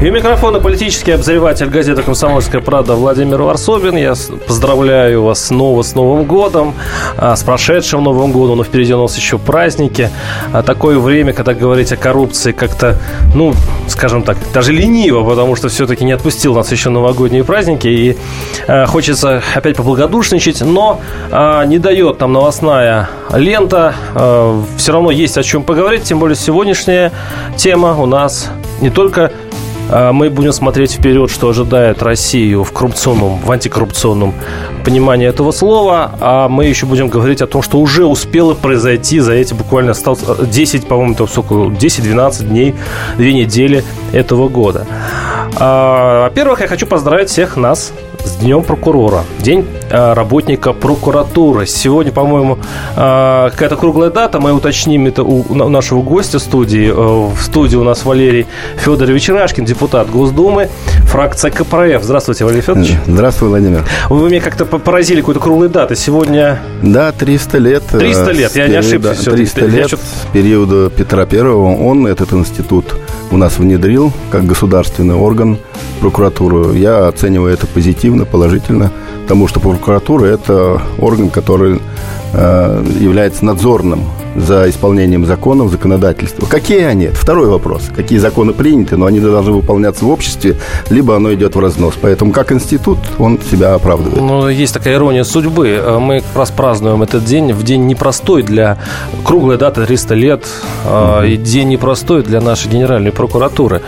И у микрофона политический обозреватель газеты «Комсомольская правда» Владимир Варсобин. Я поздравляю вас снова с Новым годом, а, с прошедшим Новым годом, но впереди у нас еще праздники. А такое время, когда говорить о коррупции как-то, ну, скажем так, даже лениво, потому что все-таки не отпустил нас еще новогодние праздники, и э, хочется опять поблагодушничать, но не дает нам новостная лента. Все равно есть о чем поговорить, тем более сегодняшняя тема у нас не только а, мы будем смотреть вперед, что ожидает Россию в коррупционном, в антикоррупционном понимании этого слова, а мы еще будем говорить о том, что уже успело произойти за эти буквально 10, по-моему, это сколько, 10-12 дней, две недели этого года. А, во-первых, я хочу поздравить всех нас с Днем прокурора. День э, работника прокуратуры. Сегодня, по-моему, э, какая-то круглая дата. Мы уточним это у нашего гостя студии. Э, в студии у нас Валерий Федорович Рашкин, депутат Госдумы, фракция КПРФ. Здравствуйте, Валерий Федорович. Здравствуй, Владимир. Вы меня как-то поразили какой-то круглой даты. Сегодня... Да, 300 лет. 300 лет, я не ошибся. 300 лет с периода Петра Первого. Он этот институт у нас внедрил как государственный орган прокуратуру. Я оцениваю это позитивно, положительно, потому что прокуратура – это орган, который является надзорным за исполнением законов, законодательства. Какие они? Второй вопрос. Какие законы приняты, но они должны выполняться в обществе, либо оно идет в разнос. Поэтому как институт он себя оправдывает. Ну, есть такая ирония судьбы. Э, мы как раз празднуем этот день в день непростой для круглой даты 300 лет, mm-hmm. и день непростой для нашей Генеральной прокуратуры,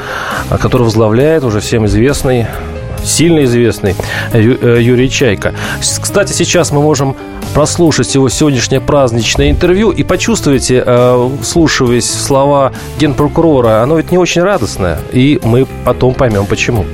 э, которую возглавляет уже всем известный сильно известный Юрий Чайка. Кстати, сейчас мы можем прослушать его сегодняшнее праздничное интервью и почувствуйте, э, слушаясь слова генпрокурора, оно ведь не очень радостное, и мы потом поймем почему.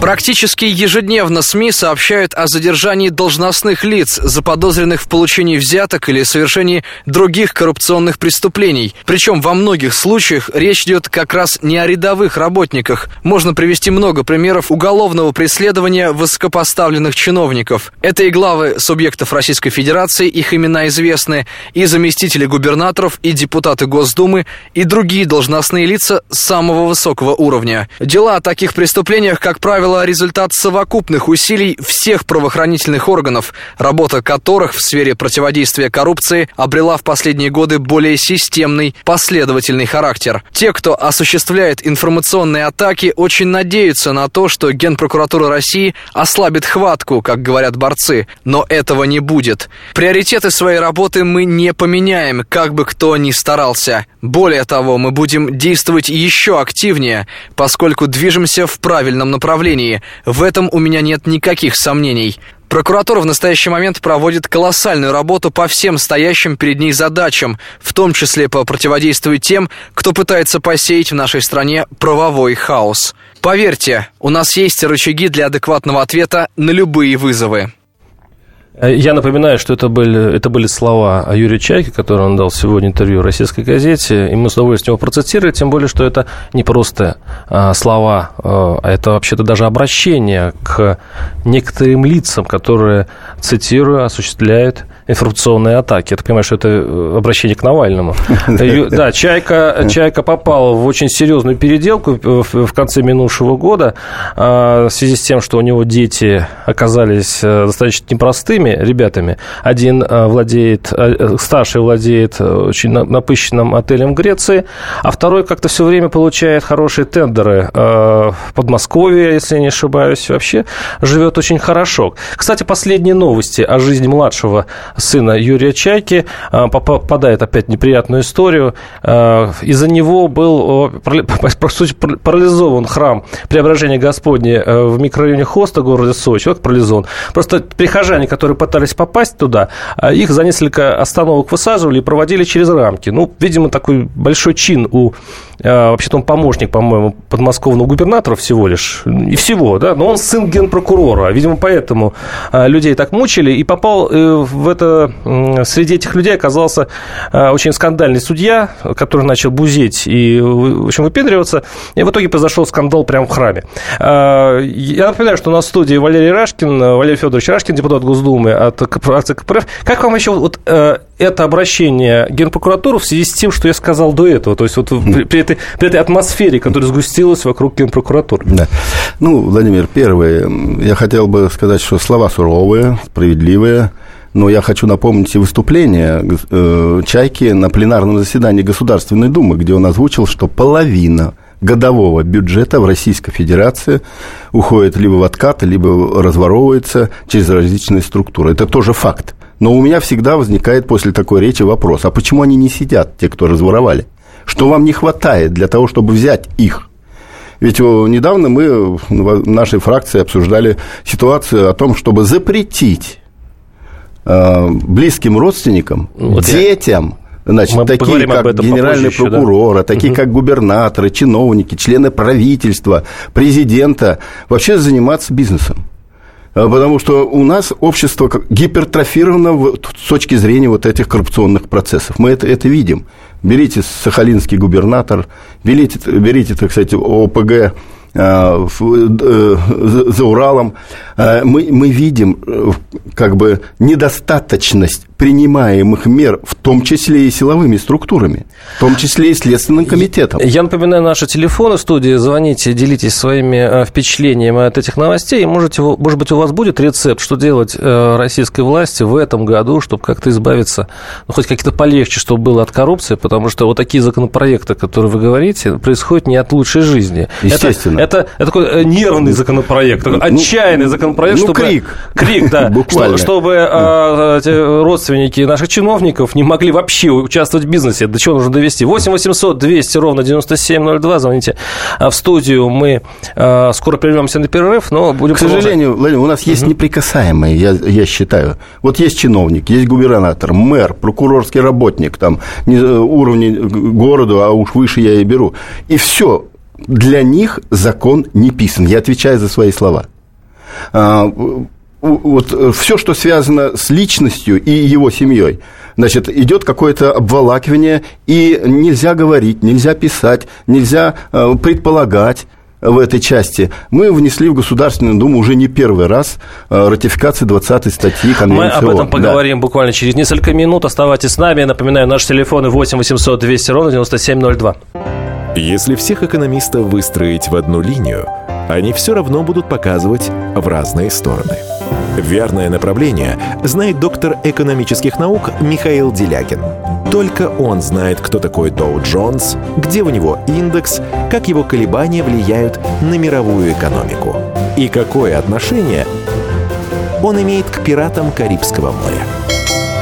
Практически ежедневно СМИ сообщают о задержании должностных лиц, заподозренных в получении взяток или совершении других коррупционных преступлений. Причем во многих случаях речь идет как раз не о рядовых работниках. Можно привести много примеров уголовного преследования высокопоставленных чиновников. Это и главы субъектов Российской Федерации, их имена известны, и заместители губернаторов, и депутаты Госдумы, и другие должностные лица самого высокого уровня. Дела о таких преступлениях, как правило, правило, результат совокупных усилий всех правоохранительных органов, работа которых в сфере противодействия коррупции обрела в последние годы более системный, последовательный характер. Те, кто осуществляет информационные атаки, очень надеются на то, что Генпрокуратура России ослабит хватку, как говорят борцы, но этого не будет. Приоритеты своей работы мы не поменяем, как бы кто ни старался. Более того, мы будем действовать еще активнее, поскольку движемся в правильном направлении направлении. В этом у меня нет никаких сомнений. Прокуратура в настоящий момент проводит колоссальную работу по всем стоящим перед ней задачам, в том числе по противодействию тем, кто пытается посеять в нашей стране правовой хаос. Поверьте, у нас есть рычаги для адекватного ответа на любые вызовы. Э, я напоминаю, что это были, это были слова Юрия Чайки, которые он дал сегодня интервью российской газете, и мы с удовольствием его процитировали, тем более, что это не просто а, слова, а, а это вообще-то даже обращение к некоторым лицам, которые, цитирую, осуществляют информационные атаки. Я так понимаю, что это э, обращение к Навальному. Да, Чайка, Чайка попал в очень серьезную переделку в конце минувшего года а, в связи с тем, что у него дети оказались э, достаточно непростыми ребятами. Один э, владеет, старший владеет очень напыщенным отелем в Греции, а второй как-то все время получает хорошие тендеры в Подмосковье, если я не ошибаюсь, вообще живет очень хорошо. Кстати, последние новости о жизни младшего сына Юрия Чайки, а, попадает опять в неприятную историю. А, из-за него был, по сути, парализован храм Преображения Господне э, в микрорайоне Хоста города Сочи. Вот парализован. Просто прихожане, которые пытались попасть туда, а, их за несколько остановок высаживали и проводили через рамки. Ну, видимо, такой большой чин у вообще-то он помощник, по-моему, подмосковного губернатора всего лишь, и всего, да, но он сын генпрокурора, видимо, поэтому людей так мучили, и попал э, в это это среди этих людей оказался очень скандальный судья, который начал бузеть и, в общем, выпендриваться. И в итоге произошел скандал прямо в храме. Я напоминаю, что у нас в студии Валерий Рашкин, Валерий Федорович Рашкин, депутат Госдумы от фракции КПРФ. Как вам еще вот это обращение Генпрокуратуры в связи с тем, что я сказал до этого? То есть вот при, при, этой, при этой атмосфере, которая сгустилась вокруг Генпрокуратуры. Да. Ну, Владимир, первое, я хотел бы сказать, что слова суровые, справедливые, но я хочу напомнить и выступление э, Чайки на пленарном заседании Государственной Думы, где он озвучил, что половина годового бюджета в Российской Федерации уходит либо в откат, либо разворовывается через различные структуры. Это тоже факт. Но у меня всегда возникает после такой речи вопрос, а почему они не сидят, те, кто разворовали? Что вам не хватает для того, чтобы взять их? Ведь недавно мы в нашей фракции обсуждали ситуацию о том, чтобы запретить э, близким родственникам, вот детям, Значит, Мы такие, как генеральный прокурор, да? такие, угу. как губернаторы, чиновники, члены правительства, президента, вообще заниматься бизнесом. А, потому что у нас общество гипертрофировано с точки зрения вот этих коррупционных процессов. Мы это, это видим. Берите сахалинский губернатор, берите, берите так сказать, ОПГ Э, э, за Уралом, э, мы, мы видим как бы недостаточность принимаемых мер, в том числе и силовыми структурами, в том числе и Следственным комитетом. Я напоминаю наши телефоны в студии, звоните, делитесь своими впечатлениями от этих новостей, и можете, может быть, у вас будет рецепт, что делать российской власти в этом году, чтобы как-то избавиться, ну, хоть как-то полегче, чтобы было от коррупции, потому что вот такие законопроекты, которые вы говорите, происходят не от лучшей жизни. Естественно. Это, это, это такой э, нервный законопроект, такой ну, отчаянный законопроект, ну, чтобы... крик. Крик, да. Буквально. Чтобы э, родственники наших чиновников не могли вообще участвовать в бизнесе. До чего нужно довести? 8 800 200 ровно 9702. Звоните а, в студию. Мы э, скоро прервемся на перерыв, но будем К сожалению, Владимир, у нас есть угу. неприкасаемые, я, я считаю. Вот есть чиновник, есть губернатор, мэр, прокурорский работник, там, не, уровни города, а уж выше я и беру. И все, для них закон не писан. Я отвечаю за свои слова. А, вот все, что связано с личностью и его семьей, значит, идет какое-то обволакивание, и нельзя говорить, нельзя писать, нельзя а, предполагать в этой части. Мы внесли в Государственную Думу уже не первый раз а, ратификацию 20 статьи Конвенции Мы об этом поговорим да. буквально через несколько минут. Оставайтесь с нами. Напоминаю, наши телефоны 8 800 200 ровно 9702. Если всех экономистов выстроить в одну линию, они все равно будут показывать в разные стороны. Верное направление знает доктор экономических наук Михаил Делягин. Только он знает, кто такой Доу Джонс, где у него индекс, как его колебания влияют на мировую экономику и какое отношение он имеет к пиратам Карибского моря.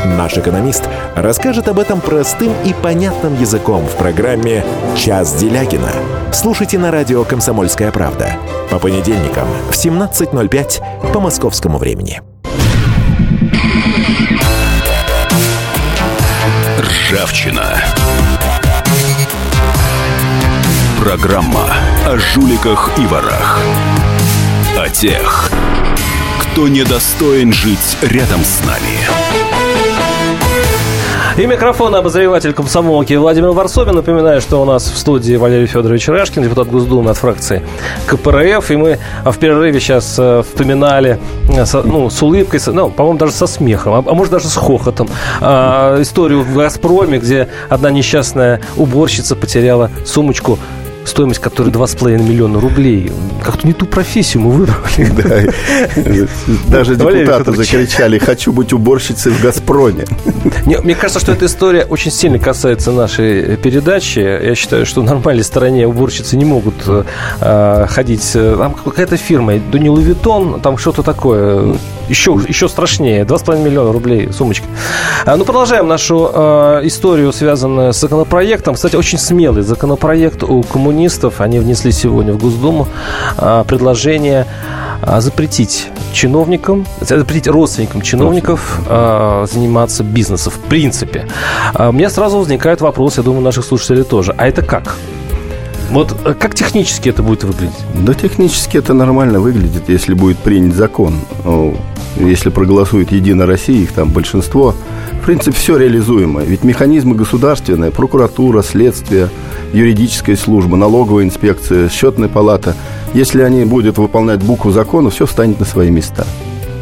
Наш экономист расскажет об этом простым и понятным языком в программе «Час Делягина». Слушайте на радио «Комсомольская правда» по понедельникам в 17.05 по московскому времени. Ржавчина. Программа о жуликах и ворах. О тех, кто недостоин жить рядом с нами. И микрофон обозреватель комсомолки Владимир Варсобин. Напоминаю, что у нас в студии Валерий Федорович Рашкин, депутат Госдумы от фракции КПРФ. И мы в перерыве сейчас э, вспоминали э, ну, с улыбкой, ну, по-моему, даже со смехом, а, а может даже с хохотом, а, историю в «Газпроме», где одна несчастная уборщица потеряла сумочку стоимость которой 2,5 миллиона рублей. Как-то не ту профессию мы выбрали. Даже депутаты закричали «хочу быть уборщицей в «Газпроме». Мне кажется, что эта история очень сильно касается нашей передачи. Я считаю, что в нормальной стороне уборщицы не могут э, ходить. Там какая-то фирма, Дуни Виттон, там что-то такое. Еще, еще страшнее. 2,5 миллиона рублей сумочка. А, ну, продолжаем нашу э, историю, связанную с законопроектом. Кстати, очень смелый законопроект у коммунистов они внесли сегодня в Госдуму а, предложение а, запретить чиновникам, запретить родственникам чиновников э, заниматься бизнесом, в принципе. у меня сразу возникает вопрос, я думаю, наших слушателей тоже. А это как? Вот э, как технически это будет выглядеть? Да, технически это нормально выглядит, если будет принят закон. Если проголосует Единая Россия, их там большинство, в принципе, все реализуемо. Ведь механизмы государственные, прокуратура, следствие, юридическая служба, налоговая инспекция, счетная палата, если они будут выполнять букву закона, все встанет на свои места.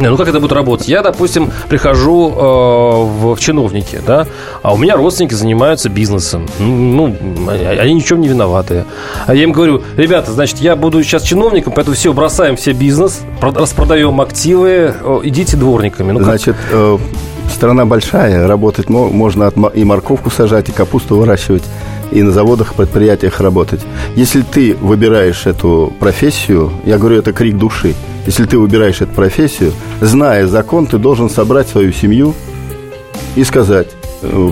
Ну, как это будет работать? Я, допустим, прихожу э, в, в чиновники, да, а у меня родственники занимаются бизнесом. Ну, они ни в чем не виноваты. А я им говорю, ребята, значит, я буду сейчас чиновником, поэтому все, бросаем все бизнес, распродаем активы, идите дворниками. Ну, значит, э, страна большая, работать можно и морковку сажать, и капусту выращивать и на заводах, предприятиях работать. Если ты выбираешь эту профессию, я говорю, это крик души – если ты выбираешь эту профессию, зная закон, ты должен собрать свою семью и сказать, «Э,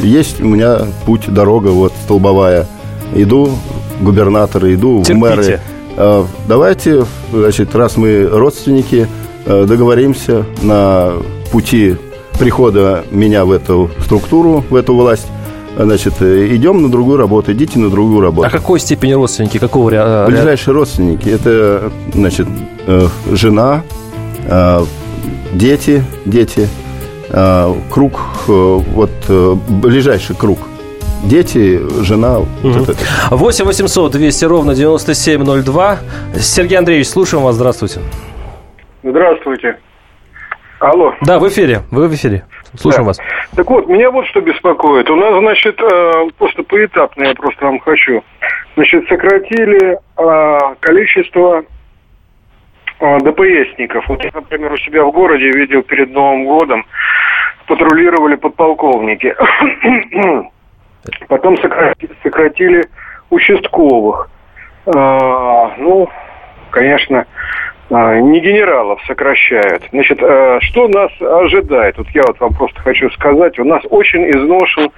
есть у меня путь, дорога вот столбовая, иду губернаторы, иду Терпите. в мэры. Э, давайте, значит, раз мы родственники, э, договоримся на пути прихода меня в эту структуру, в эту власть, значит, идем на другую работу, идите на другую работу. А какой степени родственники? Какого ряда? Ближайшие родственники. Это, значит, э, жена, э, дети, дети, э, круг, вот ближайший круг. Дети, жена. Угу. Вот 8 800 200 ровно 9702. Сергей Андреевич, слушаем вас. Здравствуйте. Здравствуйте. Алло. Да, в эфире. Вы в эфире. Слушаем да. вас. Так вот, меня вот что беспокоит. У нас, значит, э, просто поэтапно, я просто вам хочу. Значит, сократили э, количество э, ДПСников. Вот я, например, у себя в городе видел перед Новым годом, патрулировали подполковники. Потом сократили, сократили участковых. Ну, конечно, не генералов сокращают. Значит, а, что нас ожидает? Вот я вот вам просто хочу сказать. У нас очень изношен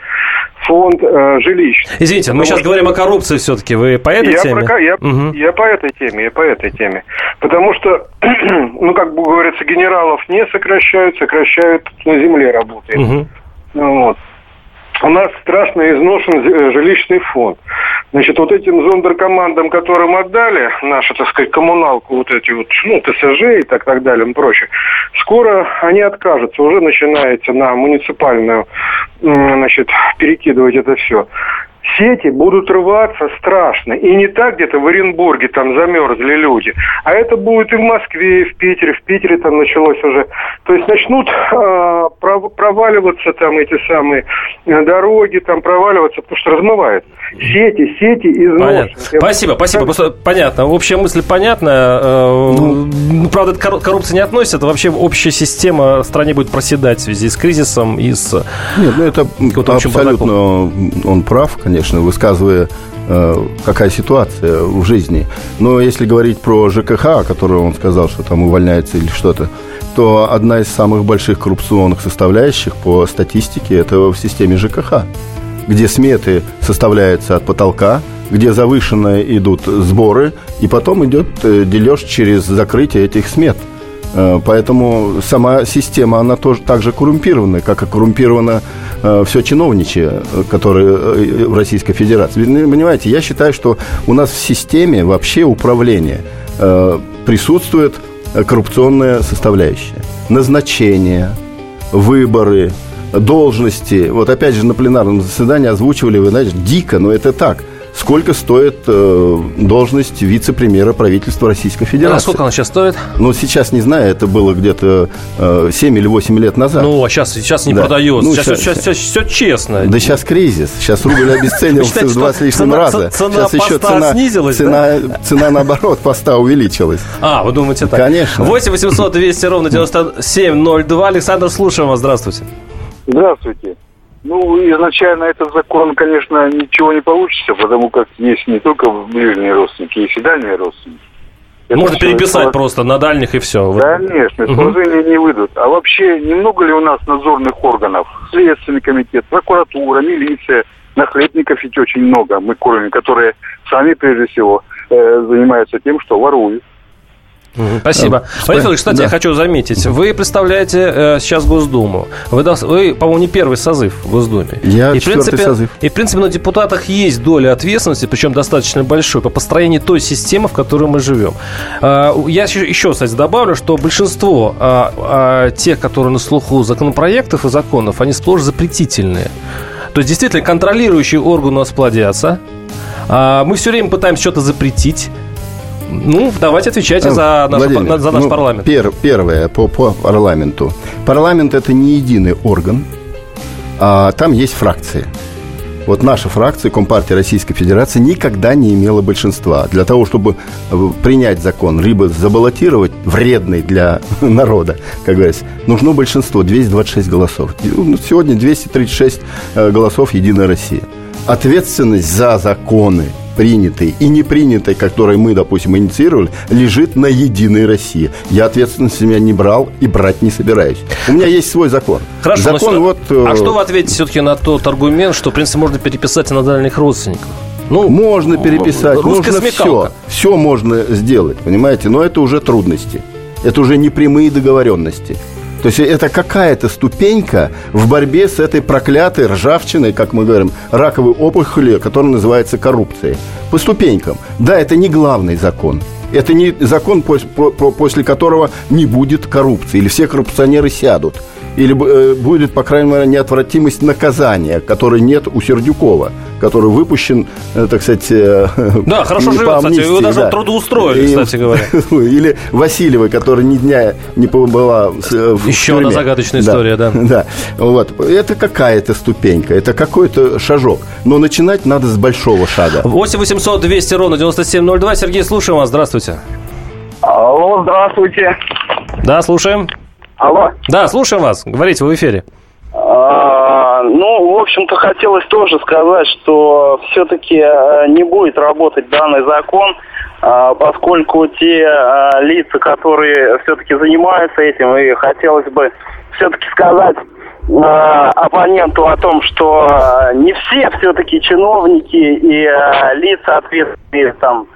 фонд а, жилищ. Извините, мы сейчас что... говорим о коррупции все-таки. Вы по этой я теме? Про... Я, угу. я по этой теме, я по этой теме. Потому что, ну, как бы говорится, генералов не сокращают, сокращают на земле работает. Угу. Вот у нас страшно изношен э, жилищный фонд. Значит, вот этим зондеркомандам, которым отдали нашу, так сказать, коммуналку, вот эти вот, ну, ТСЖ и так, так далее и прочее, скоро они откажутся, уже начинается на муниципальную, значит, перекидывать это все сети будут рваться страшно. И не так где-то в Оренбурге там замерзли люди, а это будет и в Москве, и в Питере. В Питере там началось уже. То есть начнут э, проваливаться там эти самые э, дороги, там проваливаться, потому что размывает. Сети, сети изношены. Спасибо, спасибо. Просто понятно. Общая мысль понятна. Э, ну, ну, правда, это коррупция не относится. Это вообще общая система в стране будет проседать в связи с кризисом и с... Нет, ну это абсолютно он прав, конечно, высказывая э, какая ситуация в жизни. Но если говорить про ЖКХ, о котором он сказал, что там увольняется или что-то, то одна из самых больших коррупционных составляющих по статистике это в системе ЖКХ, где сметы составляются от потолка, где завышенно идут сборы, и потом идет э, дележ через закрытие этих смет – поэтому сама система, она тоже так же коррумпирована, как и коррумпировано э, все чиновничье, которое э, в Российской Федерации. Понимаете, я считаю, что у нас в системе вообще управления присутствует коррупционная составляющая. Назначение, выборы, должности. Вот опять же на пленарном заседании озвучивали, вы знаете, дико, но это так – сколько стоит э, должность вице-премьера правительства Российской Федерации. А сколько она сейчас стоит? Ну, сейчас не знаю, это было где-то э, 7 или 8 лет назад. Ну, а сейчас, сейчас не да. продается. Ну, сейчас, сейчас, сейчас, сейчас все честно. Да сейчас кризис. Сейчас рубль обесценился в два с лишним раза. Цена цена снизилась, цена, цена, наоборот, поста увеличилась. А, вы думаете так? Конечно. 8 800 200 ровно 9702. Александр, слушаем вас. Здравствуйте. Здравствуйте. Ну, изначально этот закон, конечно, ничего не получится, потому как есть не только ближние родственники, есть и дальние родственники. Это Можно переписать это... просто на дальних и все. Конечно, угу. не выйдут. А вообще, немного ли у нас надзорных органов? Следственный комитет, прокуратура, милиция, нахлебников ведь очень много, мы кормим, которые сами, прежде всего, э, занимаются тем, что воруют. Спасибо. Э, Владимир Федорович, кстати, да. я хочу заметить, вы представляете э, сейчас Госдуму. Вы, вы по-моему, не первый созыв в Госдуме. Я и, в принципе, созыв. И, в принципе, на депутатах есть доля ответственности, причем достаточно большой, по построению той системы, в которой мы живем. Э, я еще, кстати, добавлю, что большинство э, э, тех, которые на слуху законопроектов и законов, они сплошь запретительные. То есть, действительно, контролирующие органы у нас плодятся. А, мы все время пытаемся что-то запретить. Ну, давайте отвечайте э, за наш, Владимир, за наш ну, парламент. Пер, первое по, по парламенту. Парламент это не единый орган, а там есть фракции. Вот наша фракция Компартии Российской Федерации никогда не имела большинства. Для того, чтобы э, принять закон, либо забаллотировать вредный для народа, как говорится, нужно большинство, 226 голосов. Ну, сегодня 236 э, голосов «Единая Россия». Ответственность за законы принятой и не принятой, которые мы, допустим, инициировали, лежит на Единой России. Я ответственность себя не брал и брать не собираюсь. У меня есть свой закон. Хорошо, закон вот... А э, что вы ответите все-таки на тот аргумент, что, в принципе, можно переписать на дальних родственников? Ну, можно переписать, можно смекалка. все. Все можно сделать, понимаете? Но это уже трудности. Это уже не прямые договоренности. То есть это какая-то ступенька в борьбе с этой проклятой ржавчиной, как мы говорим, раковой опухоли, которая называется коррупцией. По ступенькам. Да, это не главный закон. Это не закон, после которого не будет коррупции, или все коррупционеры сядут или э, будет, по крайней мере, неотвратимость наказания, которой нет у Сердюкова, который выпущен, э, так сказать... Э, да, хорошо живет, амнистии, кстати, его даже да. трудоустроили, и, кстати говоря. Или Васильева, которая ни дня не была в Еще тюрьме. одна загадочная история, да. Да, вот. Это какая-то ступенька, это какой-то шажок. Но начинать надо с большого шага. 8 800 200 ровно 9702. Сергей, слушаем вас. Здравствуйте. Алло, здравствуйте. Да, слушаем. Алло. Да, слушаем вас. Говорите, вы в эфире. А, ну, в общем-то, хотелось тоже сказать, что все-таки э, не будет работать данный закон, а, поскольку те а, лица, которые все-таки занимаются этим, и хотелось бы все-таки сказать оппоненту о том, что не все все-таки чиновники и лица ответственные там,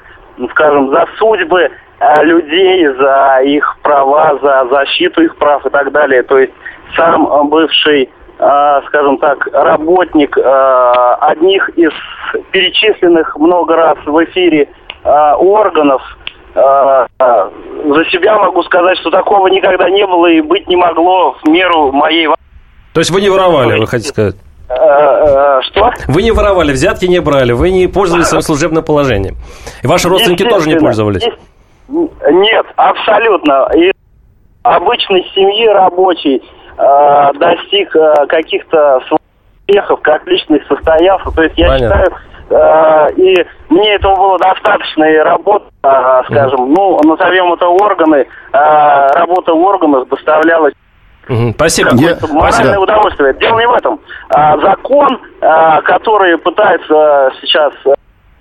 скажем, за судьбы Э, людей, за их права, за защиту их прав и так далее. То есть сам бывший, э, скажем так, работник э, одних из перечисленных много раз в эфире органов, за себя могу сказать, что такого никогда не было и быть не могло в меру моей... То есть вы не воровали, вы хотите сказать? Что? Вы не воровали, взятки не брали, вы не пользовались своим служебным положением. И ваши родственники тоже не пользовались? Нет, абсолютно. И обычной семьи рабочий э, достиг э, каких-то успехов, как личных состоялся. То есть я Понятно. считаю, э, и мне этого было достаточно, и работа, э, скажем, mm. ну, назовем это органы, э, работа в органах доставляла Спасибо. Я... Моральное удовольствие. Дело не в этом. А, закон, а, который пытается сейчас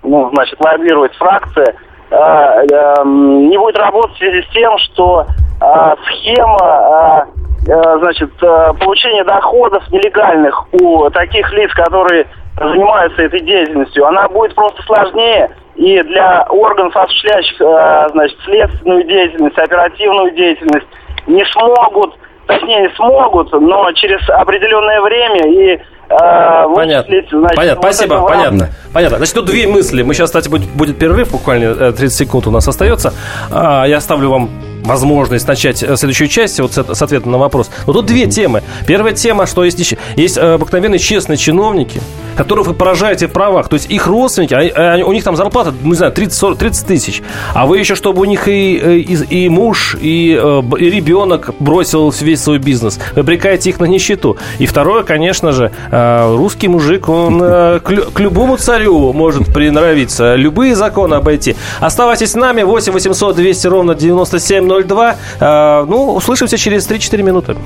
ну, значит, лоббировать фракция, не будет работать в связи с тем, что а, схема а, э, значит, э, получения доходов нелегальных у таких лиц, которые занимаются этой деятельностью, она будет просто сложнее, и для органов, осуществляющих э, значит, следственную деятельность, оперативную деятельность, не смогут, точнее не смогут, но через определенное время и а, понятно. Значит, понятно. Вот Спасибо. Понятно. Понятно. Значит, тут две мысли. Мы сейчас, кстати, будет, будет перерыв, буквально 30 э, секунд у нас остается. А, я оставлю вам возможность начать э, следующую часть вот с, с ответом на вопрос. Но тут две темы. Первая тема, что есть, есть э, обыкновенные честные чиновники, которых вы поражаете в правах. То есть их родственники, они, они, у них там зарплата, ну, не знаю, 30, 40, 30 тысяч. А вы еще, чтобы у них и, и, и муж, и, и ребенок бросил весь свой бизнес. Вы обрекаете их на нищету. И второе, конечно же, русский мужик, он к, к любому царю может приноровиться, любые законы обойти. Оставайтесь с нами, 8 800 200 ровно 97 02. А, ну, услышимся через 3-4 минуты.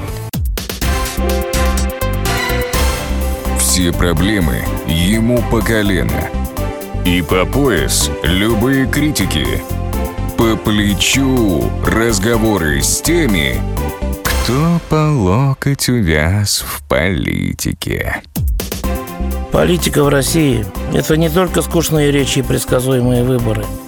Все проблемы ему по колено. И по пояс любые критики. По плечу разговоры с теми, кто по локоть увяз в политике. Политика в России – это не только скучные речи и предсказуемые выборы –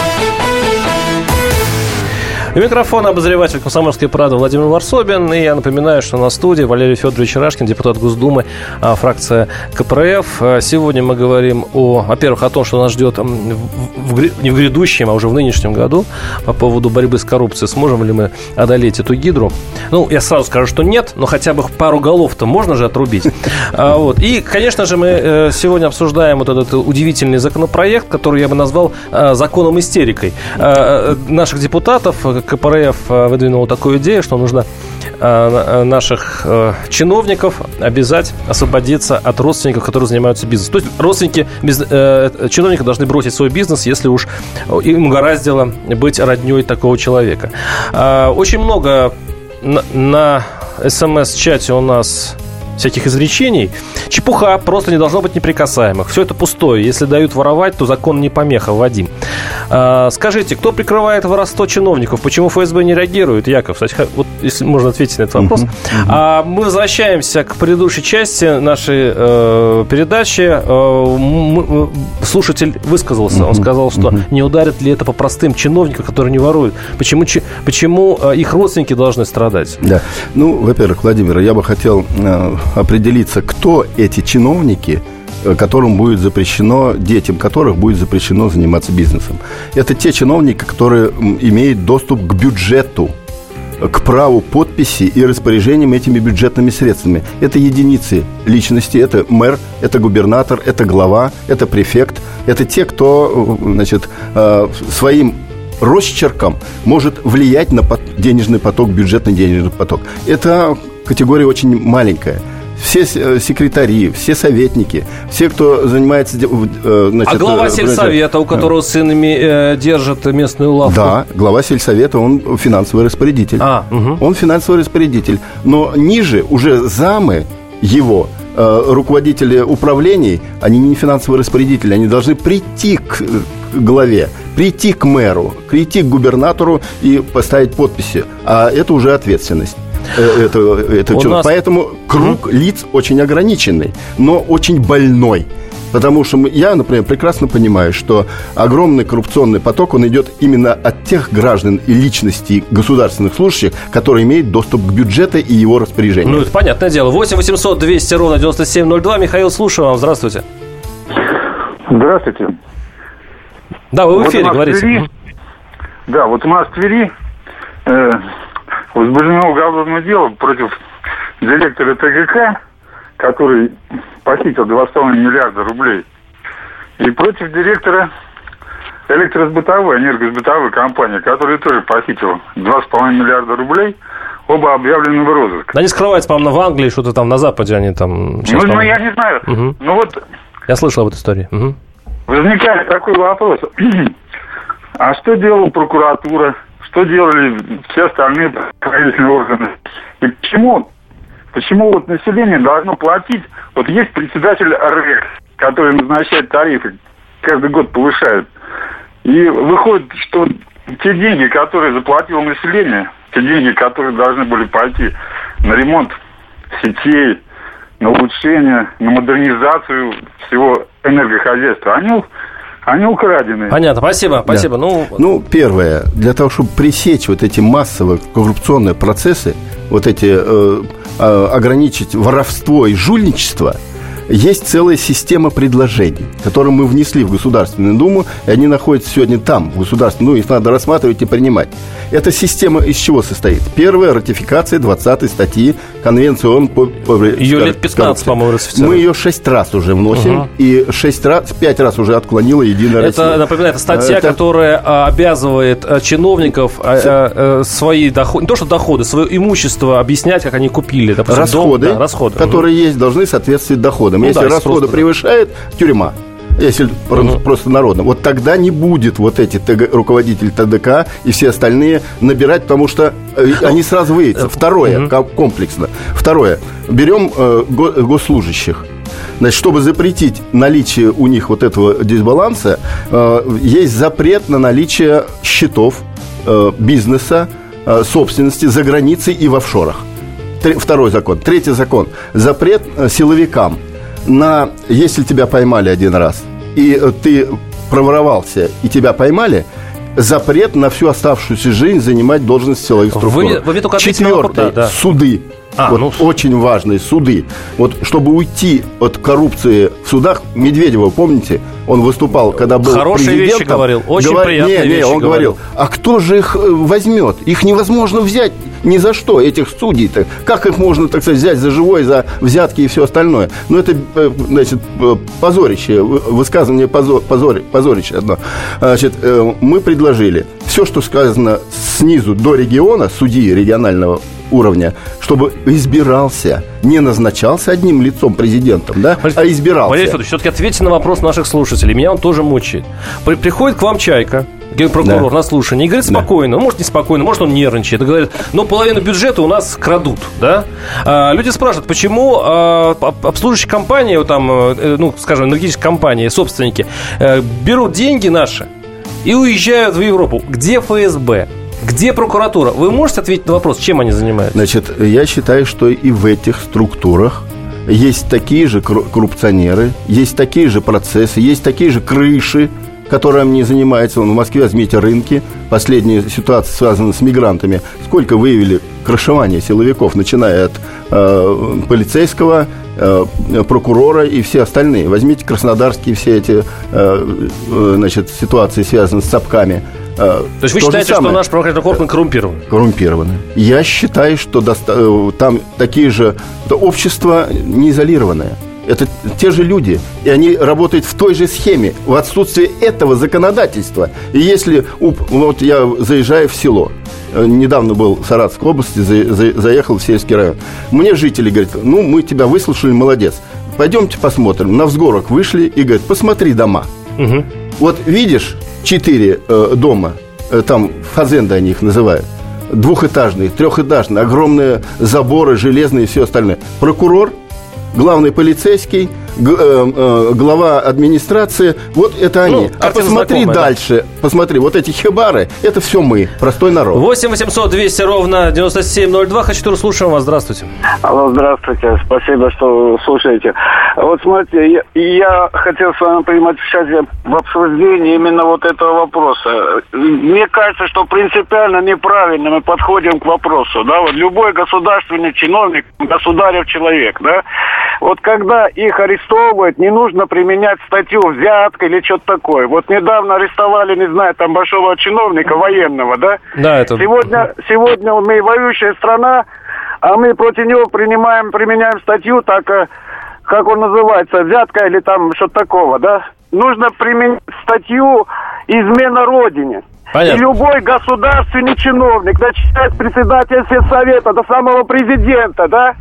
У микрофона обозреватель «Комсомольской правды» Владимир Варсобин. И я напоминаю, что на студии Валерий Федорович Рашкин, депутат Госдумы, а, фракция КПРФ. А, сегодня мы говорим, о, во-первых, о том, что нас ждет в, не в грядущем, а уже в нынешнем году по поводу борьбы с коррупцией. Сможем ли мы одолеть эту гидру? Ну, я сразу скажу, что нет, но хотя бы пару голов-то можно же отрубить. А, вот. И, конечно же, мы э, сегодня обсуждаем вот этот удивительный законопроект, который я бы назвал законом истерикой. Э, наших депутатов, КПРФ э, выдвинул такую идею, что нужно э, э, наших чиновников обязать освободиться от родственников, которые занимаются бизнесом. То есть родственники чиновника должны бросить свой бизнес, если уж им угораздило быть родней такого человека. Очень много на смс-чате у нас всяких изречений. Чепуха, просто не должно быть неприкасаемых. Все это пустое. Если дают воровать, то закон не помеха, Вадим. А, скажите, кто прикрывает воровство чиновников? Почему ФСБ не реагирует? Яков, кстати, вот если можно ответить на этот вопрос. А, мы возвращаемся к предыдущей части нашей э, передачи. Э, мы, слушатель высказался. Он сказал, что не ударит ли это по простым чиновникам, которые не воруют. Почему, почему э, их родственники должны страдать? Да. Ну, во-первых, Владимир, я бы хотел э, определиться, кто эти чиновники, которым будет запрещено, детям которых будет запрещено заниматься бизнесом. Это те чиновники, которые имеют доступ к бюджету, к праву подписи и распоряжениям этими бюджетными средствами. Это единицы личности, это мэр, это губернатор, это глава, это префект. Это те, кто э, значит, э, своим росчерком может влиять на денежный поток, бюджетный денежный поток. Это категория очень маленькая все э, секретари, все советники, все, кто занимается... Э, значит, а глава э, сельсовета, у которого сын э, держит местную лавку? Да, глава сельсовета, он финансовый распорядитель. А, угу. Он финансовый распорядитель. Но ниже уже замы его, руководители управлений, они не финансовые распорядители, они должны прийти к главе, прийти к мэру, прийти к губернатору и поставить подписи. А это уже ответственность. Э, это, это нас... Поэтому круг mm-hmm. лиц очень ограниченный, но очень больной. Потому что я, например, прекрасно понимаю, что огромный коррупционный поток, он идет именно от тех граждан и личностей государственных служащих, которые имеют доступ к бюджету и его распоряжению. Ну, это понятное дело. 8 800 200 ровно 9702. Михаил, слушаю вам. Здравствуйте. Здравствуйте. Да, вы в эфире вот говорите. Твери, да, вот у нас в Твери э, возбуждено уголовное дело против директора ТГК, который похитил 2,5 миллиарда рублей, и против директора электросбытовой, энергосбытовой компании, который тоже похитил 2,5 миллиарда рублей, оба объявлены в розыск. Да они скрываются, по-моему, в Англии, что-то там на Западе они там... Ну, ну, я не знаю. Угу. Ну, вот... Я слышал об этой истории. Угу. Возникает такой вопрос. а что делала прокуратура? Что делали все остальные правительственные органы. И почему, почему вот население должно платить? Вот есть председатель РЭК, который назначает тарифы, каждый год повышает. И выходит, что те деньги, которые заплатило население, те деньги, которые должны были пойти на ремонт сетей, на улучшение, на модернизацию всего энергохозяйства, они они украдены. Понятно, спасибо, спасибо. Да. Ну, ну, первое, для того, чтобы пресечь вот эти массовые коррупционные процессы, вот эти, э, э, ограничить воровство и жульничество, Есть целая система предложений, которые мы внесли в Государственную Думу, и они находятся сегодня там, в Государственной, ну, их надо рассматривать и принимать. Эта система из чего состоит? Первая – ратификация 20 статьи Конвенции ООН по, по Ее лет 15, по-моему, Мы ее 6 раз уже вносим, угу. и 6 раз, 5 раз уже отклонила Единая это, Россия. Напоминаю, это статья, это... которая а, обязывает а, чиновников а, свои доходы, не то что доходы, свое имущество объяснять, как они купили. Допустим, расходы, дом, да, расходы, которые угу. есть, должны соответствовать доходам. Ну, Если да, расходы превышают, тюрьма если угу. просто народно, вот тогда не будет вот эти ТГ, руководители ТДК и все остальные набирать, потому что э, они сразу выйдут. Второе, угу. комплексно. Второе, берем э, госслужащих. Значит, чтобы запретить наличие у них вот этого дисбаланса, э, есть запрет на наличие счетов э, бизнеса, э, собственности за границей и в офшорах. Второй закон. Третий закон. Запрет э, силовикам на, если тебя поймали один раз, и э, ты проворовался, и тебя поймали, запрет на всю оставшуюся жизнь занимать должность силовых структур. Вы, вы только Четвертый, да, суды. А, вот ну... очень важные суды. Вот чтобы уйти от коррупции в судах, Медведева, помните, он выступал, когда был Хорошие президентом. вещи говорил, очень говор... приятные не, не, вещи он говорил. А кто же их э, возьмет? Их невозможно взять ни за что, этих судей-то. Как их можно, так сказать, взять за живой, за взятки и все остальное? Ну, это, э, значит, э, позорище, высказывание позор, позор, позорище одно. Значит, мы предложили все, что сказано снизу до региона, судьи регионального уровня, чтобы избирался, не назначался одним лицом президентом, да, Валерий, а избирался. Валерий Федорович, все-таки ответьте на вопрос наших слушателей. Меня он тоже мучает. При, приходит к вам Чайка, генпрокурор да. на слушание и говорит спокойно, да. может не спокойно, может он нервничает, и говорит, но половину бюджета у нас крадут, да? А, люди спрашивают, почему а, обслуживающие компании, там, э, ну, скажем, энергетические компании, собственники, а, берут деньги наши и уезжают в Европу. Где ФСБ? Где прокуратура? Вы можете ответить на вопрос, чем они занимаются? Значит, я считаю, что и в этих структурах есть такие же коррупционеры, есть такие же процессы, есть такие же крыши, которым не занимается. Он в Москве, возьмите рынки. Последняя ситуация связана с мигрантами. Сколько выявили крышевания силовиков, начиная от э, полицейского, э, прокурора и все остальные. Возьмите краснодарские все эти э, э значит, ситуации, связанные с ЦАПками – Э, То есть вы считаете, что наш правоохранительный орган коррумпирован? Коррумпированы. Я считаю, что доста- э, там такие же... Это общество не изолированное. Это те же люди, и они работают в той же схеме, в отсутствии этого законодательства. И если, вот я заезжаю в село, э, недавно был в Саратовской области, заехал в сельский район, мне жители говорят, ну, мы тебя выслушали, молодец, пойдемте посмотрим. На взгорок вышли и говорят, посмотри дома. Угу. Вот видишь, четыре э, дома, э, там фазенда они их называют, двухэтажные, трехэтажные, огромные заборы, железные и все остальное. Прокурор, главный полицейский – глава администрации, вот это они. Ну, а посмотри знакомая, дальше, да. посмотри, вот эти хибары, это все мы, простой народ. 8 800 200 ровно 9702. Хочу слушаем вас. Здравствуйте. Алло, здравствуйте. Спасибо, что слушаете. Вот смотрите, я, я хотел с вами принимать участие в обсуждении именно вот этого вопроса. Мне кажется, что принципиально неправильно мы подходим к вопросу. Да, вот любой государственный чиновник, государев человек, да, вот когда их арестовывают, не нужно применять статью взятка или что-то такое. Вот недавно арестовали, не знаю, там большого чиновника военного, да? Да, это... Сегодня, сегодня мы воюющая страна, а мы против него принимаем, применяем статью, так, э, как он называется, взятка или там что-то такого, да? Нужно применять статью измена Родине. Понятно. И любой государственный чиновник, начиная с председателя Совета до самого президента, да,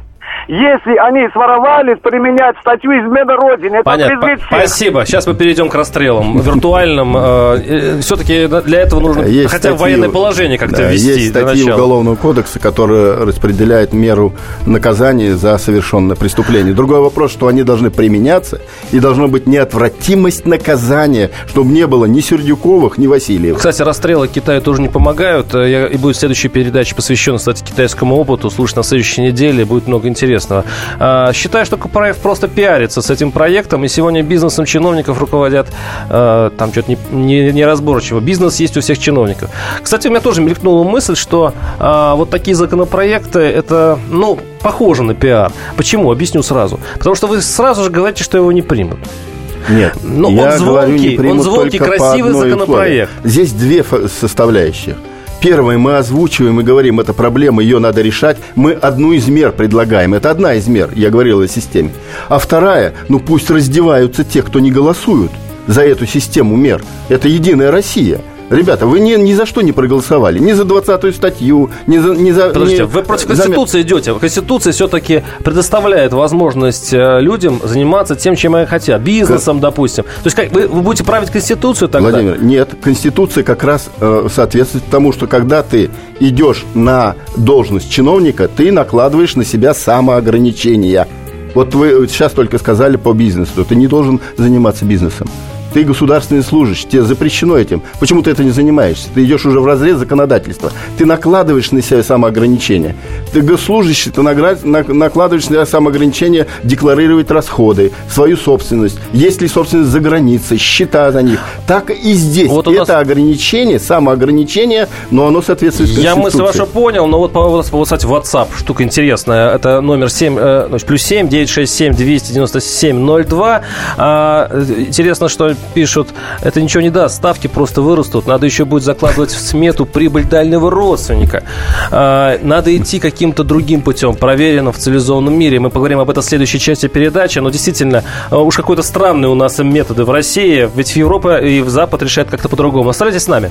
если они своровали, применять статью измена Родине. Это Понятно. Спасибо. Сейчас мы перейдем к расстрелам виртуальным. Э, э, Все-таки для этого нужно есть хотя бы военное положение как-то да, ввести. Есть статьи Уголовного кодекса, которые распределяют меру наказания за совершенное преступление. Другой вопрос, что они должны применяться, и должна быть неотвратимость наказания, чтобы не было ни Сердюковых, ни Васильевых. Кстати, расстрелы Китаю тоже не помогают. Э, и будет следующая передача, посвященная, кстати, китайскому опыту. Слушать на следующей неделе. Будет много интересного интересного. А, считаю, что проект просто пиарится с этим проектом, и сегодня бизнесом чиновников руководят а, там что-то неразборчиво. Не, не Бизнес есть у всех чиновников. Кстати, у меня тоже мелькнула мысль, что а, вот такие законопроекты, это, ну, похоже на пиар. Почему? Объясню сразу. Потому что вы сразу же говорите, что его не примут. Нет, Но я он звонкий, говорю, не он звонкий, красивый законопроект. Условии. Здесь две составляющие. Первое, мы озвучиваем и говорим, это проблема, ее надо решать. Мы одну из мер предлагаем. Это одна из мер, я говорил о системе. А вторая, ну пусть раздеваются те, кто не голосуют за эту систему мер. Это Единая Россия. Ребята, вы ни, ни за что не проголосовали. Ни за 20-ю статью, ни за... Ни за Подождите, ни... вы против Конституции за... идете. Конституция все-таки предоставляет возможность э, людям заниматься тем, чем они хотят. Бизнесом, как... допустим. То есть как, вы, вы будете править Конституцию тогда? Владимир, нет. Конституция как раз э, соответствует тому, что когда ты идешь на должность чиновника, ты накладываешь на себя самоограничения. Вот вы сейчас только сказали по бизнесу. Ты не должен заниматься бизнесом. Ты государственный служащий, тебе запрещено этим. Почему ты это не занимаешься? Ты идешь уже в разрез законодательства. Ты накладываешь на себя самоограничения. Ты госслужащий, ты накладываешь на себя самоограничения декларировать расходы, свою собственность. Есть ли собственность за границей, счета за них. Так и здесь. Вот это нас... ограничение, самоограничение, но оно соответствует Я мысль вашу понял, но вот, по, кстати, WhatsApp, штука интересная. Это номер 7, э, плюс 7 967 297 02. А, интересно, что пишут, это ничего не даст, ставки просто вырастут, надо еще будет закладывать в смету прибыль дальнего родственника. А, надо идти каким-то другим путем, проверенным в цивилизованном мире. Мы поговорим об этом в следующей части передачи, но действительно, а, уж какой-то странный у нас методы в России, ведь Европа и в Запад решают как-то по-другому. Оставайтесь с нами.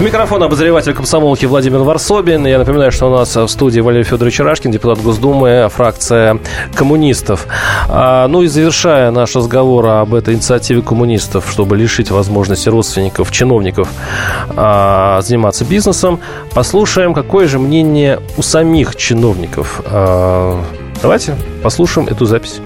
Микрофон обозреватель комсомолки Владимир Варсобин. Я напоминаю, что у нас в студии Валерий Федорович Рашкин, депутат Госдумы, фракция коммунистов. А, ну и завершая наш разговор об этой инициативе коммунистов, чтобы лишить возможности родственников, чиновников а, заниматься бизнесом, послушаем, какое же мнение у самих чиновников. А, давайте послушаем эту запись.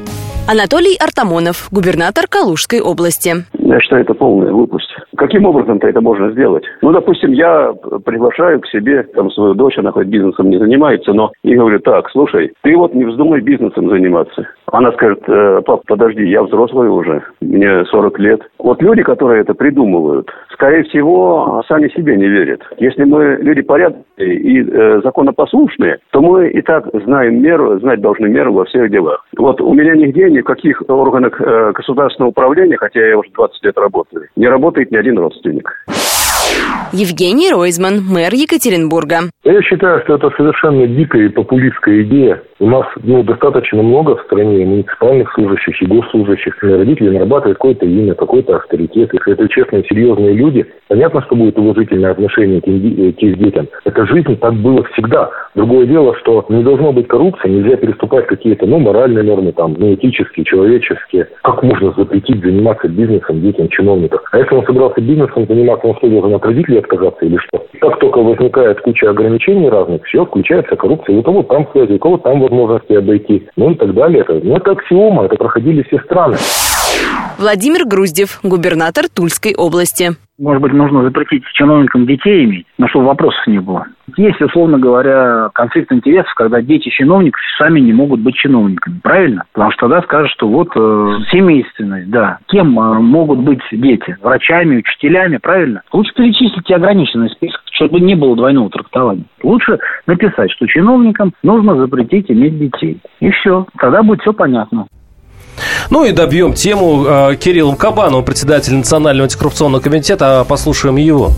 Анатолий Артамонов, губернатор Калужской области. Я считаю, это полная глупость. Каким образом-то это можно сделать? Ну, допустим, я приглашаю к себе там свою дочь, она хоть бизнесом не занимается, но и говорю, так, слушай, ты вот не вздумай бизнесом заниматься. Она скажет, э, пап, подожди, я взрослый уже, мне 40 лет. Вот люди, которые это придумывают, скорее всего, сами себе не верят. Если мы люди порядочные и э, законопослушные, то мы и так знаем меру, знать должны меру во всех делах. Вот у меня нигде, ни в каких органах э, государственного управления, хотя я уже 20 лет работаю, не работает ни один родственник. Евгений Ройзман, мэр Екатеринбурга. Я считаю, что это совершенно дикая и популистская идея. У нас ну, достаточно много в стране муниципальных служащих и госслужащих. Родители нарабатывают какое-то имя, какой-то авторитет. Если это честные, серьезные люди, понятно, что будет уважительное отношение к, к их детям. Это жизнь, так было всегда. Другое дело, что не должно быть коррупции, нельзя переступать какие-то ну, моральные нормы, там, ну, этические, человеческие. Как можно запретить заниматься бизнесом детям чиновников? А если он собрался бизнесом заниматься, он что, должен от родителей отказаться или что? Как только возникает куча ограничений разных, все, включается коррупция. У кого там связи, у кого там возможности обойти, ну и так далее. Это, ну, это аксиома, это проходили все страны. Владимир Груздев, губернатор Тульской области. Может быть, нужно запретить чиновникам детей иметь, но чтобы вопросов не было. Есть, условно говоря, конфликт интересов, когда дети чиновников сами не могут быть чиновниками, правильно? Потому что тогда скажут, что вот э, семейственность, да. Кем э, могут быть дети? Врачами, учителями, правильно? Лучше перечислить ограниченный список, чтобы не было двойного трактования. Лучше написать, что чиновникам нужно запретить иметь детей. И все. Тогда будет все понятно. Ну и добьем тему э, Кириллом Кабановым, председатель Национального антикоррупционного комитета. Послушаем его.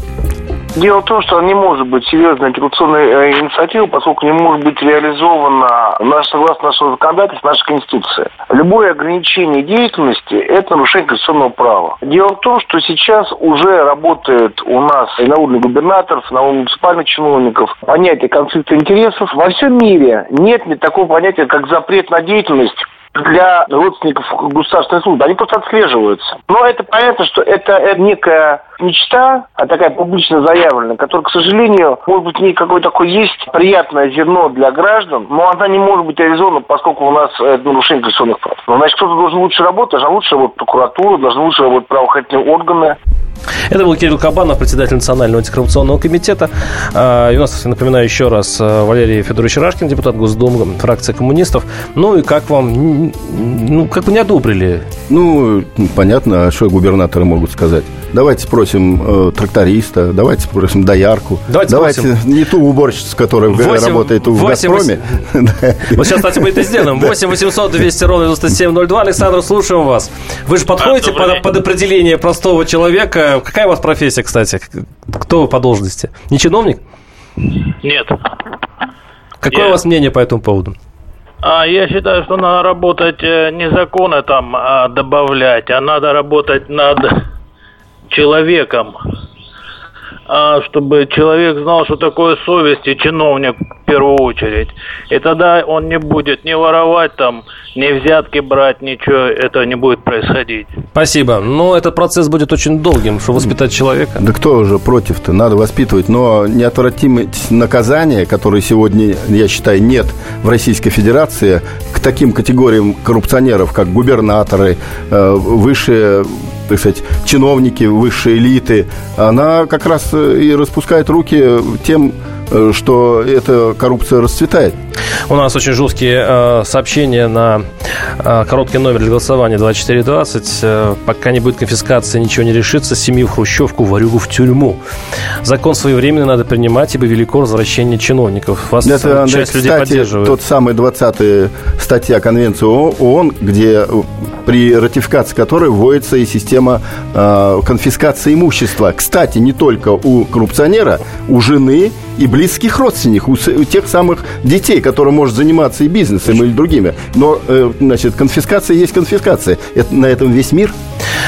Дело в том, что не может быть серьезной антикоррупционной э, инициативой, поскольку не может быть реализована наш, согласно нашего законодательства, нашей Конституции. Любое ограничение деятельности – это нарушение конституционного права. Дело в том, что сейчас уже работает у нас и на уровне губернаторов, и на уровне муниципальных чиновников понятие конфликта интересов. Во всем мире нет ни такого понятия, как запрет на деятельность для родственников государственной службы. Они просто отслеживаются. Но это понятно, что это, это некая мечта, а такая публично заявленная, которая, к сожалению, может быть, не какое-то такое есть приятное зерно для граждан, но она не может быть реализована, поскольку у нас это нарушение конституционных прав. Но, значит, кто-то должен лучше работать, должна лучше работать прокуратура, должны лучше работать правоохранительные органы. Это был Кирилл Кабанов, председатель Национального антикоррупционного комитета. А, и у нас, напоминаю еще раз, Валерий Федорович Рашкин, депутат Госдумы, фракция коммунистов. Ну и как вам, ну, как вы не одобрили? Ну, понятно, а что губернаторы могут сказать. Давайте спросим э, тракториста, давайте спросим доярку. Давайте, давайте спросим. не ту уборщицу, которая 8, работает в 8, «Газпроме». 8, вот сейчас, кстати, мы это сделаем. 8 800 200 ровно 9702. Александр, слушаем вас. Вы же подходите под, под определение простого человека. Какая у вас профессия, кстати? Кто вы по должности? Не чиновник? Нет. Какое Я- у вас мнение по этому поводу? А я считаю, что надо работать э, не законы там а, добавлять, а надо работать над человеком. А, чтобы человек знал, что такое совесть и чиновник в первую очередь. И тогда он не будет ни воровать там, ни взятки брать, ничего, это не будет происходить. Спасибо. Но этот процесс будет очень долгим, чтобы воспитать человека. Да кто уже против-то? Надо воспитывать. Но неотвратимость наказания, которой сегодня, я считаю, нет в Российской Федерации, к таким категориям коррупционеров, как губернаторы, э, высшие так сказать, чиновники высшей элиты, она как раз э, и распускает руки тем, что эта коррупция расцветает. У нас очень жесткие э, сообщения на э, короткий номер для голосования 2420. Э, пока не будет конфискации, ничего не решится. Семью в хрущевку, варюгу в тюрьму. Закон своевременно надо принимать, ибо велико возвращение чиновников. Вас Это, э, Андрей, часть людей кстати, поддерживает. тот самый 20 статья Конвенции ООН, где э, при ратификации которой вводится и система э, конфискации имущества. Кстати, не только у коррупционера, у жены и близких родственников, у, тех самых детей, которые может заниматься и бизнесом или другими. Но, э, значит, конфискация есть конфискация. Это, на этом весь мир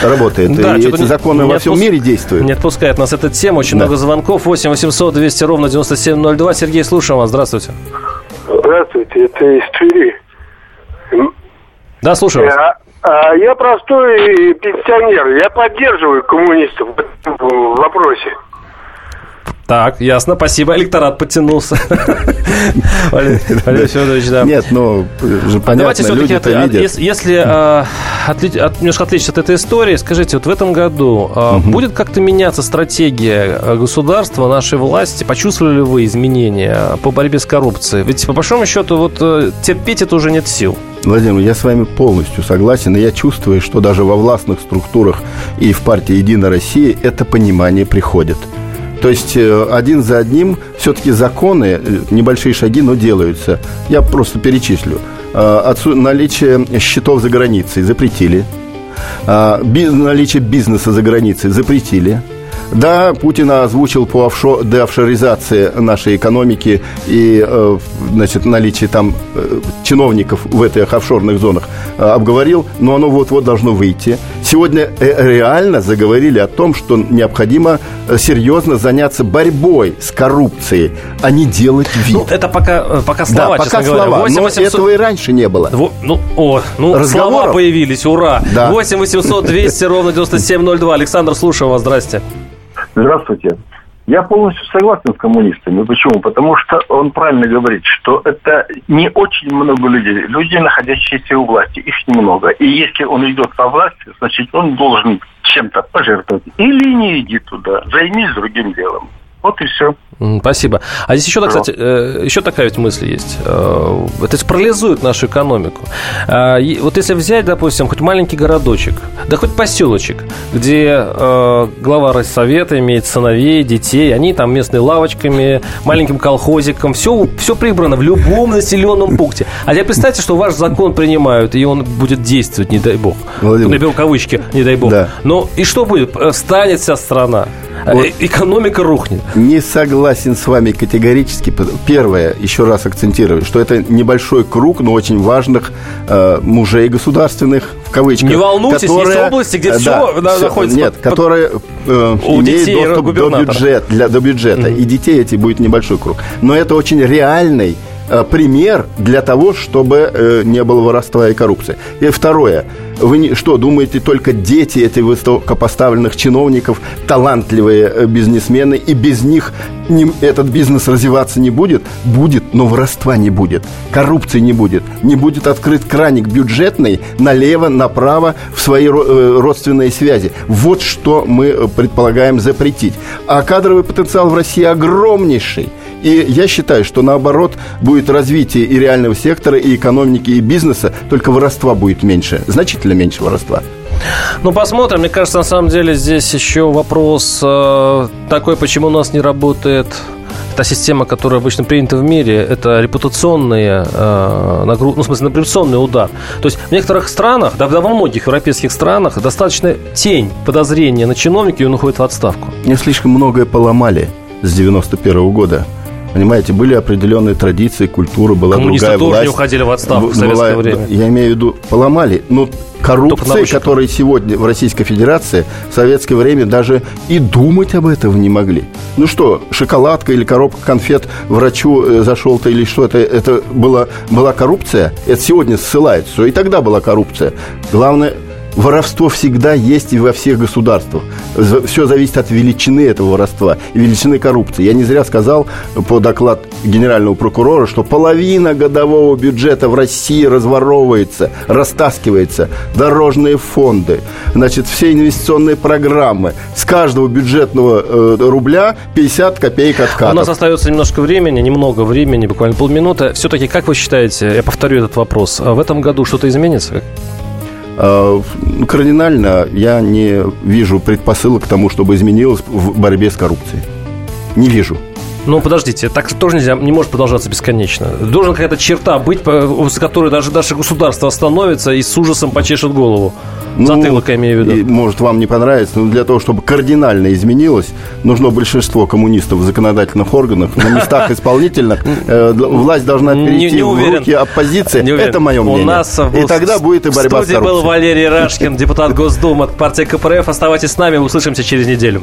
работает. Да, и эти не- законы не во всем отпуск- мире действуют. Не отпускает нас эта тема. Очень Да. много звонков. 8 800 200 ровно 9702. Сергей, слушаем вас. Здравствуйте. Здравствуйте, это из Твери. Да, слушаю вас. Я, а, я простой пенсионер. Я поддерживаю коммунистов в вопросе. Так, ясно, спасибо. Электорат подтянулся. Валерий Федорович, да. Нет, ну, понятно, люди-то от- видят. если, от- немножко отличиться от этой истории, скажите, вот в этом году э, будет как-то меняться стратегия э, государства, нашей власти? Почувствовали ли вы изменения по борьбе с коррупцией? Ведь, по большому счету, вот э, терпеть это уже нет сил. Владимир, я с вами полностью согласен, и я чувствую, что даже во властных структурах и в партии «Единая Россия» это понимание приходит. То есть э, один за одним все-таки законы, э, небольшие шаги, но делаются. Я просто перечислю. Э, отсу- Наличие счетов за границей запретили. Наличие бизнеса за границей запретили. Да, Путин озвучил по офшо- деофшоризации нашей экономики и э, значит, наличие там э, чиновников в этих офшорных зонах э, обговорил, но оно вот-вот должно выйти. Сегодня реально заговорили о том, что необходимо серьезно заняться борьбой с коррупцией, а не делать вид. Ну, это пока, пока слова, да, пока говоря. слова, 8 но 800 этого и раньше не было. Во- ну, о, ну, слова появились, ура! Да. 8 800 200 ровно 9702. Александр, слушаю вас, здрасте. Здравствуйте. Я полностью согласен с коммунистами. Почему? Потому что он правильно говорит, что это не очень много людей. Люди, находящиеся у власти, их немного. И если он идет во власть, значит, он должен чем-то пожертвовать. Или не иди туда, займись другим делом. Вот и все. Спасибо. А здесь еще, да, кстати, э, еще такая ведь мысль есть. Э, Это парализует нашу экономику. А, Вот если взять, допустим, хоть маленький городочек, да хоть поселочек, где э, глава Россовета имеет сыновей, детей, они там местными лавочками, маленьким колхозиком, все, все прибрано в любом населенном пункте. А теперь представьте, что ваш закон принимают, и он будет действовать, не дай бог. Владимир. Наберу кавычки, не дай бог. Да. Ну и что будет? Встанет вся страна. вот. экономика рухнет. Не согласен с вами категорически. Первое, еще раз акцентирую, что это небольшой круг, но очень важных э, мужей государственных, в кавычках. Не волнуйтесь, которые, есть области, где да, все, находится Нет, под, которые э, имеют доступ до, бюджет, для, до бюджета. Mm-hmm. И детей эти будет небольшой круг. Но это очень реальный Э, пример для того, чтобы э, не было воровства и коррупции. И второе. Вы что, думаете, только дети этих высокопоставленных чиновников, талантливые э, бизнесмены, и без них не, этот бизнес развиваться не будет? Будет, но воровства не будет, коррупции не будет, не будет открыт краник бюджетный налево, направо в свои родственные связи. Вот что мы предполагаем запретить. А кадровый потенциал в России огромнейший. И я считаю, что наоборот будет развитие и реального сектора, и экономики, и бизнеса, только воровства будет меньше, значительно меньше воровства. Ну, посмотрим. Мне кажется, на самом деле здесь еще вопрос э, такой, почему у нас не работает та система, которая обычно принята в мире, это репутационные э, нагруз... ну, в смысле, репутационный удар. То есть в некоторых странах, да, во многих европейских странах, достаточно тень подозрения на чиновника, и он уходит в отставку. Не слишком многое поломали с 91 -го года. Понимаете, были определенные традиции, культура, была Коммунисты другая тоже власть. не уходили в отставку в советское была, время. Я имею в виду, поломали. Но коррупция, которая сегодня в Российской Федерации, в советское время даже и думать об этом не могли. Ну что, шоколадка или коробка конфет врачу э, зашел-то или что, это, это была, была коррупция? Это сегодня ссылается. И тогда была коррупция. Главное, воровство всегда есть и во всех государствах. Все зависит от величины этого воровства и величины коррупции. Я не зря сказал по доклад генерального прокурора, что половина годового бюджета в России разворовывается, растаскивается. Дорожные фонды, значит, все инвестиционные программы. С каждого бюджетного э, рубля 50 копеек откатов. У нас остается немножко времени, немного времени, буквально полминуты. Все-таки, как вы считаете, я повторю этот вопрос, а в этом году что-то изменится? Э, кардинально я не вижу предпосылок к тому, чтобы изменилось в борьбе с коррупцией. Не вижу. Ну, подождите, так тоже нельзя, не может продолжаться бесконечно. Должна какая-то черта быть, с которой даже наше государство остановится и с ужасом почешет голову. Ну, Затылок, я имею в виду. И, может, вам не понравится, но для того, чтобы кардинально изменилось, нужно большинство коммунистов в законодательных органах, на местах исполнительных. Э, власть должна перейти в руки оппозиции. Это мое мнение. У нас и тогда будет и борьба с коррупцией. был Валерий Рашкин, депутат Госдумы от партии КПРФ. Оставайтесь с нами, услышимся через неделю.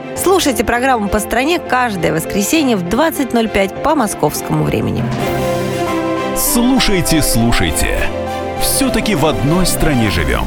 Слушайте программу «По стране» каждое воскресенье в 20.05 по московскому времени. Слушайте, слушайте. Все-таки в одной стране живем.